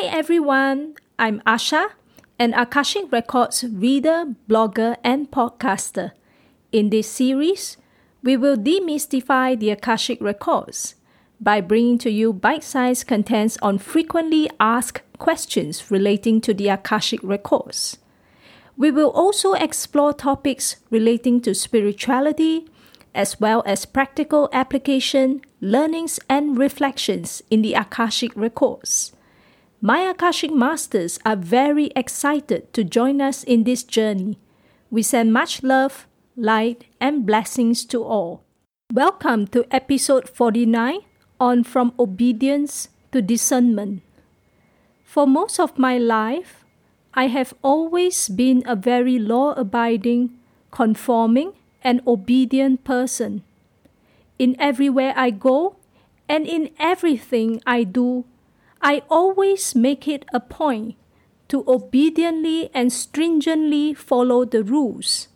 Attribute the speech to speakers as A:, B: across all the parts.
A: Hi everyone, I'm Asha, an Akashic Records reader, blogger, and podcaster. In this series, we will demystify the Akashic Records by bringing to you bite sized contents on frequently asked questions relating to the Akashic Records. We will also explore topics relating to spirituality, as well as practical application, learnings, and reflections in the Akashic Records. My Akashic Masters are very excited to join us in this journey. We send much love, light, and blessings to all. Welcome to episode 49 on From Obedience to Discernment. For most of my life, I have always been a very law abiding, conforming, and obedient person. In everywhere I go and in everything I do, I always make it a point to obediently and stringently follow the rules,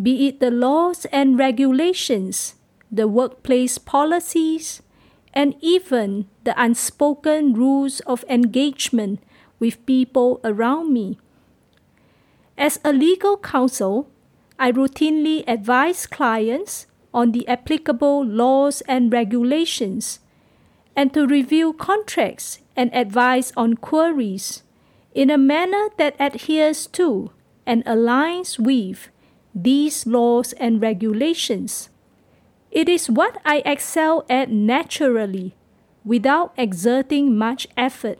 A: be it the laws and regulations, the workplace policies, and even the unspoken rules of engagement with people around me. As a legal counsel, I routinely advise clients on the applicable laws and regulations and to review contracts and advise on queries in a manner that adheres to and aligns with these laws and regulations. It is what I excel at naturally without exerting much effort.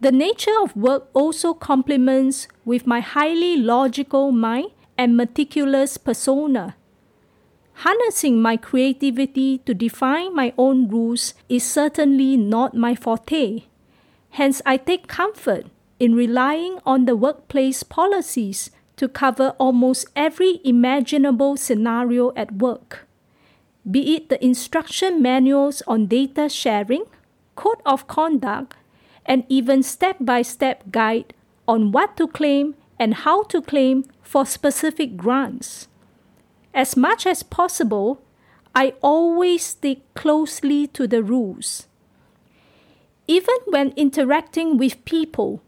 A: The nature of work also complements with my highly logical mind and meticulous persona. Harnessing my creativity to define my own rules is certainly not my forte. Hence, I take comfort in relying on the workplace policies to cover almost every imaginable scenario at work, be it the instruction manuals on data sharing, code of conduct, and even step by step guide on what to claim and how to claim for specific grants. As much as possible, I always stick closely to the rules. Even when interacting with people,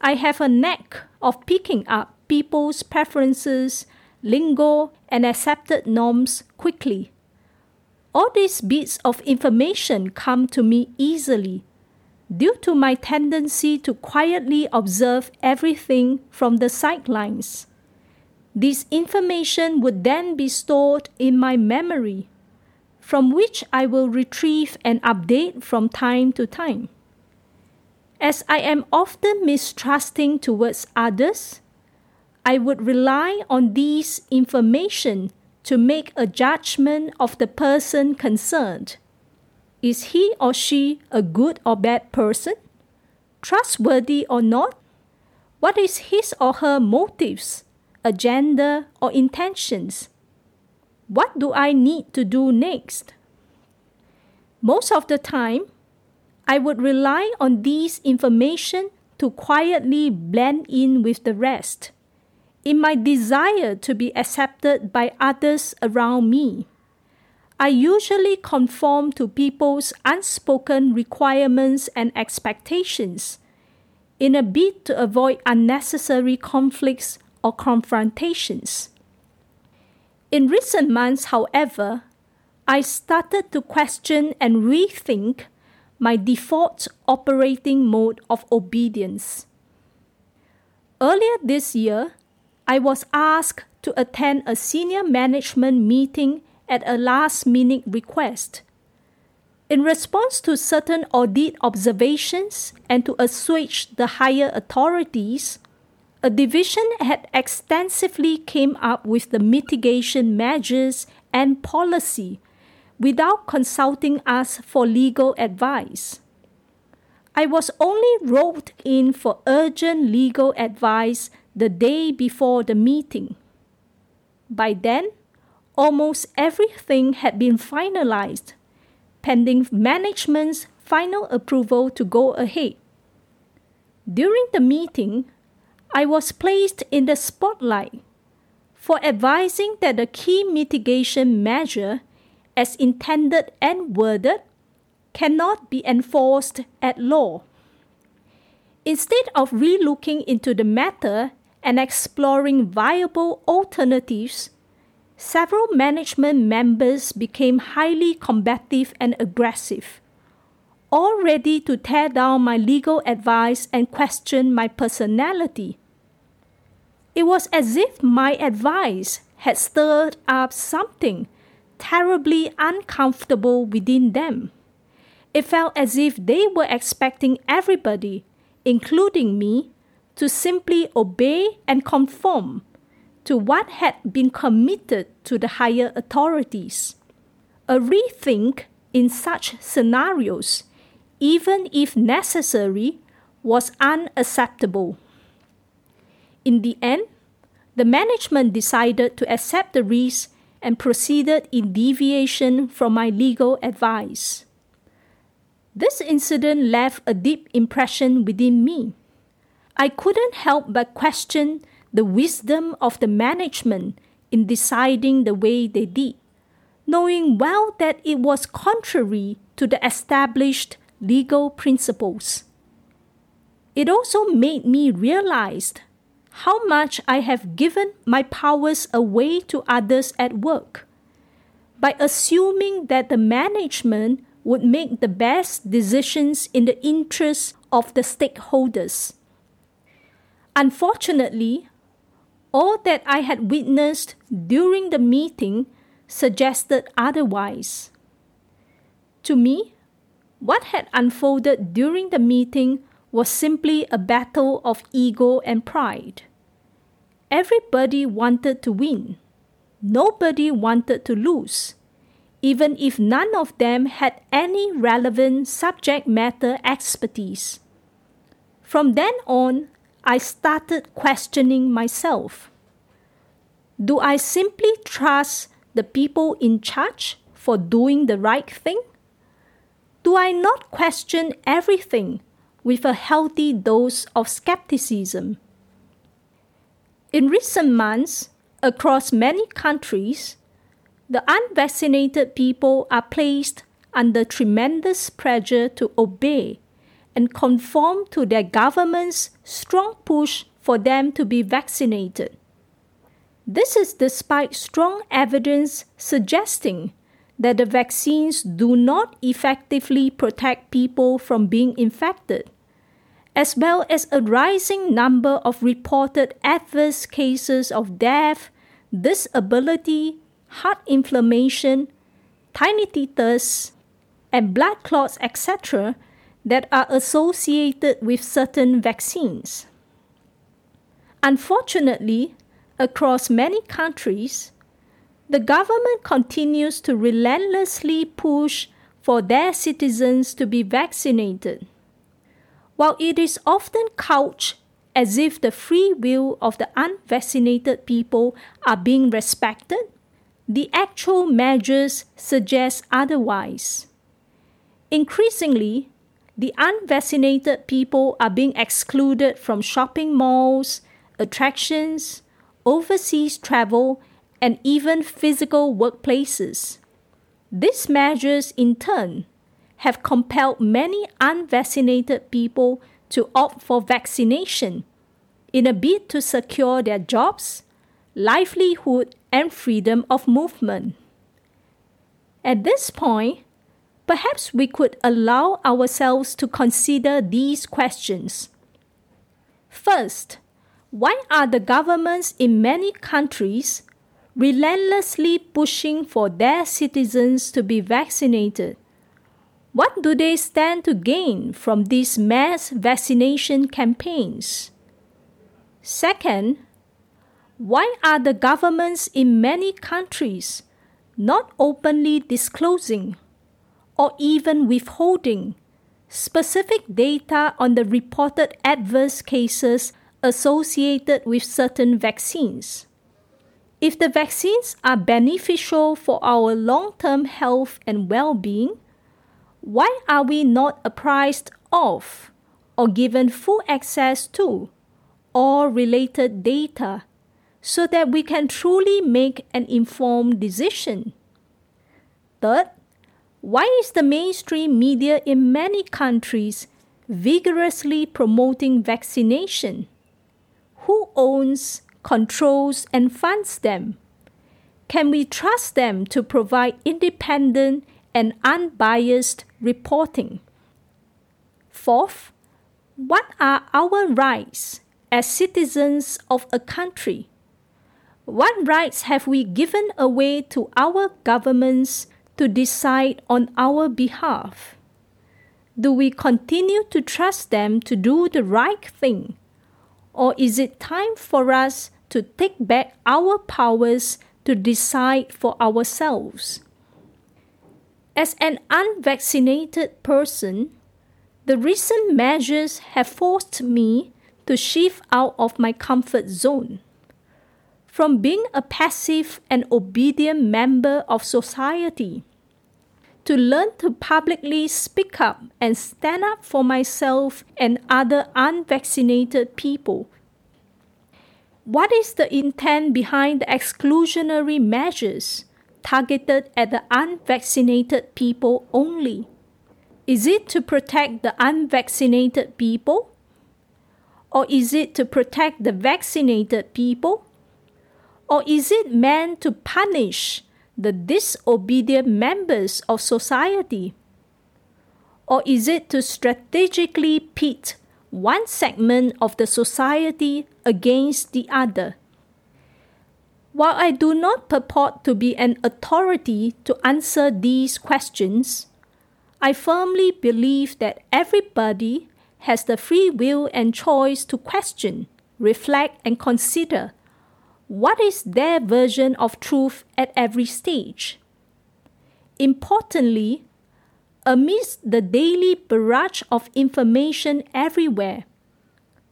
A: I have a knack of picking up people's preferences, lingo, and accepted norms quickly. All these bits of information come to me easily due to my tendency to quietly observe everything from the sidelines. This information would then be stored in my memory, from which I will retrieve and update from time to time. As I am often mistrusting towards others, I would rely on these information to make a judgment of the person concerned. Is he or she a good or bad person? Trustworthy or not? What is his or her motives, agenda, or intentions? What do I need to do next? Most of the time, I would rely on these information to quietly blend in with the rest in my desire to be accepted by others around me. I usually conform to people's unspoken requirements and expectations in a bid to avoid unnecessary conflicts or confrontations. In recent months, however, I started to question and rethink my default operating mode of obedience. Earlier this year, I was asked to attend a senior management meeting at a last minute request. In response to certain audit observations and to assuage the higher authorities, a division had extensively came up with the mitigation measures and policy without consulting us for legal advice. I was only roped in for urgent legal advice the day before the meeting. By then, almost everything had been finalized, pending management's final approval to go ahead. During the meeting, I was placed in the spotlight for advising that the key mitigation measure, as intended and worded, cannot be enforced at law. Instead of relooking into the matter and exploring viable alternatives, several management members became highly combative and aggressive, all ready to tear down my legal advice and question my personality. It was as if my advice had stirred up something terribly uncomfortable within them. It felt as if they were expecting everybody, including me, to simply obey and conform to what had been committed to the higher authorities. A rethink in such scenarios, even if necessary, was unacceptable. In the end, the management decided to accept the risk and proceeded in deviation from my legal advice. This incident left a deep impression within me. I couldn't help but question the wisdom of the management in deciding the way they did, knowing well that it was contrary to the established legal principles. It also made me realize how much I have given my powers away to others at work by assuming that the management would make the best decisions in the interests of the stakeholders. Unfortunately, all that I had witnessed during the meeting suggested otherwise. To me, what had unfolded during the meeting was simply a battle of ego and pride. Everybody wanted to win. Nobody wanted to lose, even if none of them had any relevant subject matter expertise. From then on, I started questioning myself. Do I simply trust the people in charge for doing the right thing? Do I not question everything with a healthy dose of skepticism? In recent months, across many countries, the unvaccinated people are placed under tremendous pressure to obey and conform to their government's strong push for them to be vaccinated. This is despite strong evidence suggesting that the vaccines do not effectively protect people from being infected, as well as a rising number of reported adverse cases of death, disability, heart inflammation, tiny tinnitus, and blood clots, etc., that are associated with certain vaccines. Unfortunately, across many countries, the government continues to relentlessly push for their citizens to be vaccinated. While it is often couched as if the free will of the unvaccinated people are being respected, the actual measures suggest otherwise. Increasingly, the unvaccinated people are being excluded from shopping malls, attractions, overseas travel, and even physical workplaces. These measures, in turn, have compelled many unvaccinated people to opt for vaccination in a bid to secure their jobs, livelihood, and freedom of movement. At this point, perhaps we could allow ourselves to consider these questions. First, why are the governments in many countries relentlessly pushing for their citizens to be vaccinated? What do they stand to gain from these mass vaccination campaigns? Second, why are the governments in many countries not openly disclosing or even withholding specific data on the reported adverse cases associated with certain vaccines. If the vaccines are beneficial for our long term health and well being, why are we not apprised of or given full access to all related data so that we can truly make an informed decision? Third, why is the mainstream media in many countries vigorously promoting vaccination? Who owns, controls, and funds them? Can we trust them to provide independent and unbiased reporting? Fourth, what are our rights as citizens of a country? What rights have we given away to our governments to decide on our behalf? Do we continue to trust them to do the right thing? Or is it time for us to take back our powers to decide for ourselves? As an unvaccinated person, the recent measures have forced me to shift out of my comfort zone. From being a passive and obedient member of society, to learn to publicly speak up and stand up for myself and other unvaccinated people. What is the intent behind the exclusionary measures targeted at the unvaccinated people only? Is it to protect the unvaccinated people? Or is it to protect the vaccinated people? Or is it meant to punish the disobedient members of society? Or is it to strategically pit one segment of the society against the other? While I do not purport to be an authority to answer these questions, I firmly believe that everybody has the free will and choice to question, reflect, and consider what is their version of truth at every stage? Importantly, amidst the daily barrage of information everywhere,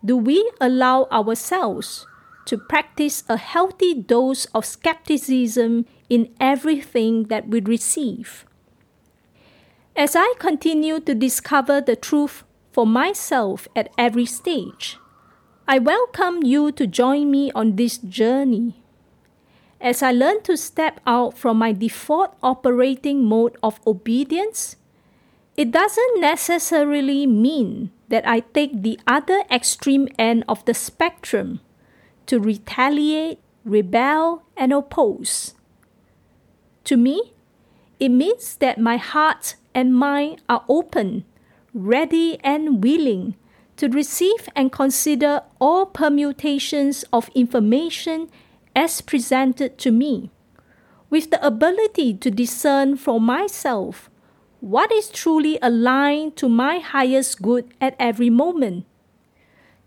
A: do we allow ourselves to practice a healthy dose of skepticism in everything that we receive? As I continue to discover the truth for myself at every stage, I welcome you to join me on this journey. As I learn to step out from my default operating mode of obedience, it doesn't necessarily mean that I take the other extreme end of the spectrum to retaliate, rebel, and oppose. To me, it means that my heart and mind are open, ready, and willing to receive and consider all permutations of information as presented to me, with the ability to discern for myself what is truly aligned to my highest good at every moment.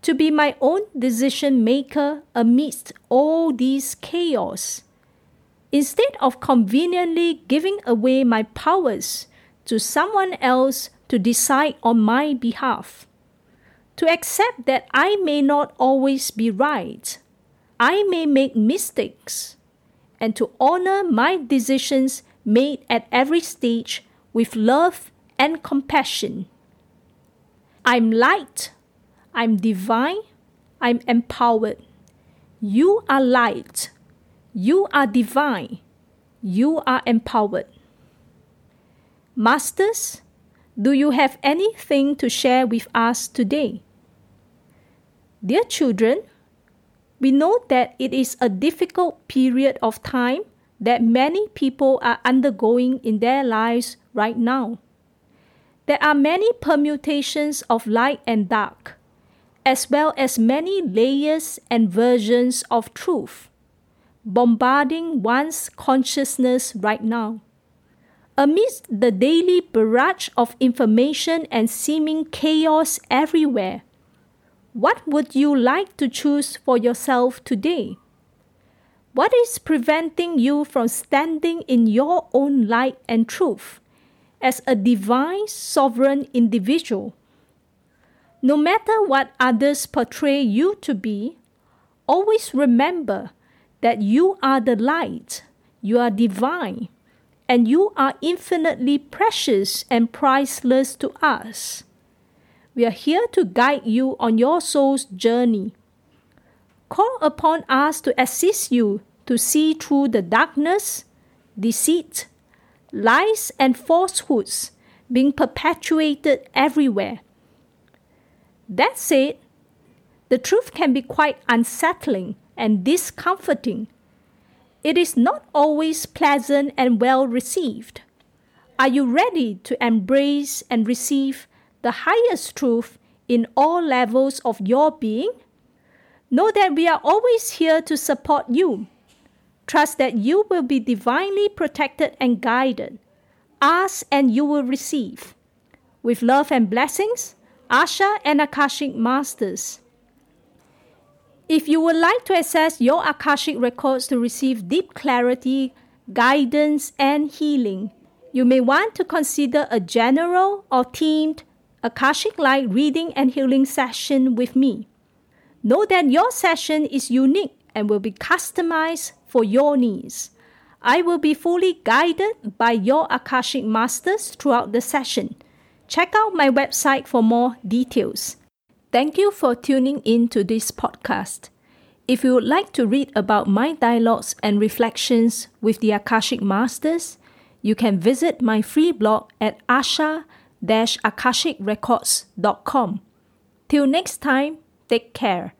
A: To be my own decision maker amidst all this chaos, instead of conveniently giving away my powers to someone else to decide on my behalf to accept that I may not always be right, I may make mistakes, and to honor my decisions made at every stage with love and compassion. I'm light, I'm divine, I'm empowered. You are light, you are divine, you are empowered. Masters, do you have anything to share with us today? Dear children, we know that it is a difficult period of time that many people are undergoing in their lives right now. There are many permutations of light and dark, as well as many layers and versions of truth, bombarding one's consciousness right now. Amidst the daily barrage of information and seeming chaos everywhere, what would you like to choose for yourself today? What is preventing you from standing in your own light and truth as a divine, sovereign individual? No matter what others portray you to be, always remember that you are the light, you are divine, and you are infinitely precious and priceless to us. We are here to guide you on your soul's journey. Call upon us to assist you to see through the darkness, deceit, lies, and falsehoods being perpetuated everywhere. That said, the truth can be quite unsettling and discomforting. It is not always pleasant and well received. Are you ready to embrace and receive the highest truth in all levels of your being? Know that we are always here to support you. Trust that you will be divinely protected and guided. Ask and you will receive. With love and blessings, Asha and Akashic Masters. If you would like to access your Akashic records to receive deep clarity, guidance, and healing, you may want to consider a general or themed Akashic Light reading and healing session with me. Know that your session is unique and will be customized for your needs. I will be fully guided by your Akashic Masters throughout the session. Check out my website for more details. Thank you for tuning in to this podcast. If you would like to read about my dialogues and reflections with the Akashic Masters, you can visit my free blog at asha-akashicrecords.com. Till next time, take care.